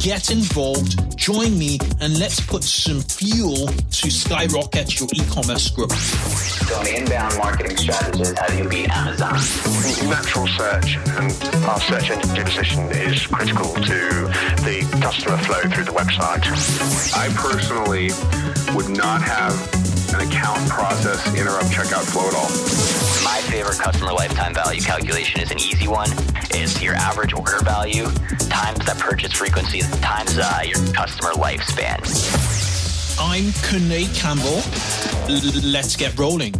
get involved, join me, and let's put some fuel to skyrocket your e-commerce growth. So an inbound marketing strategist, how do you beat Amazon? Natural search and our search engine position is critical to the customer flow through the website. I personally would not have an account process interrupt checkout flow at all. My favorite customer lifetime value calculation is an easy one. It's your average order value times that purchase frequency times uh, your customer lifespan. I'm Kunle Campbell. L- let's get rolling.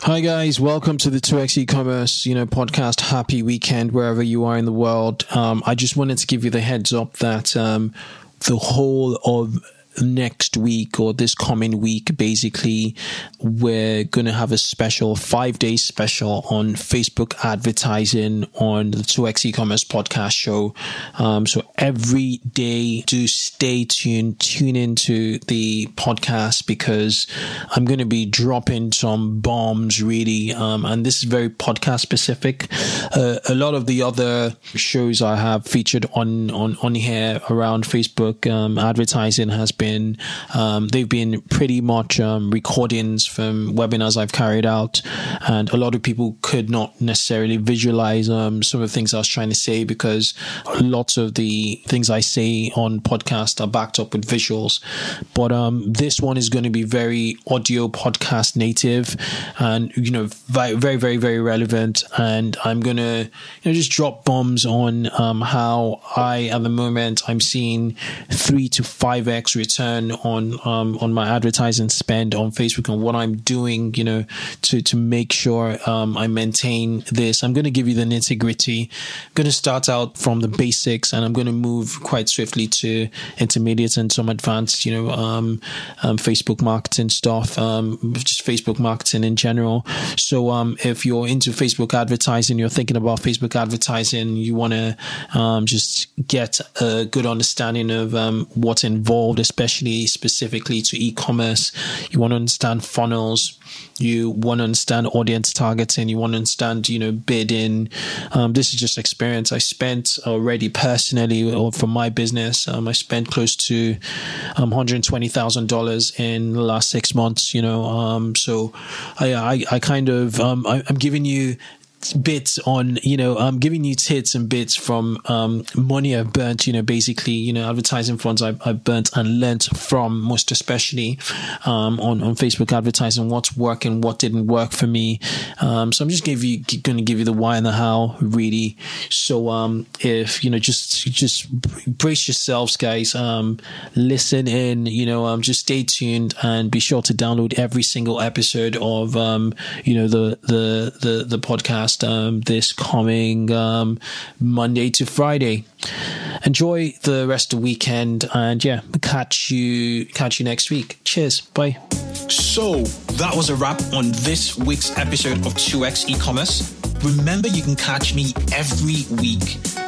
Hi guys, welcome to the 2x e-commerce, you know, podcast. Happy weekend wherever you are in the world. Um, I just wanted to give you the heads up that um, the whole of next week or this coming week, basically, we're going to have a special five day special on Facebook advertising on the 2x e-commerce podcast show. Um, so every day do stay tuned, tune into the podcast because I'm going to be dropping some bombs really. Um, and this is very podcast specific. Uh, a lot of the other shows I have featured on, on, on here around Facebook, um, advertising has been been um, they've been pretty much um, recordings from webinars I've carried out, and a lot of people could not necessarily visualize um, some of the things I was trying to say because lots of the things I say on podcast are backed up with visuals. But um, this one is going to be very audio podcast native, and you know very very very relevant. And I'm gonna you know just drop bombs on um, how I at the moment I'm seeing three to five x return on um, on my advertising spend on Facebook and what I'm doing, you know, to to make sure um, I maintain this. I'm going to give you the nitty gritty. I'm going to start out from the basics, and I'm going to move quite swiftly to intermediate and some advanced, you know, um, um Facebook marketing stuff, um, just Facebook marketing in general. So um, if you're into Facebook advertising, you're thinking about Facebook advertising, you want to just get a good understanding of what's involved, especially especially specifically to e-commerce. You want to understand funnels. You want to understand audience targeting. You want to understand, you know, bidding. Um, this is just experience I spent already personally or for my business. Um, I spent close to um, $120,000 in the last six months, you know. Um, so I, I, I kind of, um, I'm giving you bits on, you know, I'm giving you tips and bits from um, money I've burnt, you know, basically, you know, advertising funds I've, I've burnt and learnt from, most especially um, on, on Facebook advertising, what's working, what didn't work for me. Um, so I'm just give you, going to give you the why and the how, really. So um, if, you know, just, just brace yourselves, guys. Um, listen in, you know, um, just stay tuned and be sure to download every single episode of, um, you know, the, the, the, the podcast podcast um, this coming um, Monday to Friday. Enjoy the rest of the weekend, and yeah, catch you catch you next week. Cheers, bye. So that was a wrap on this week's episode of 2x e-commerce. Remember, you can catch me every week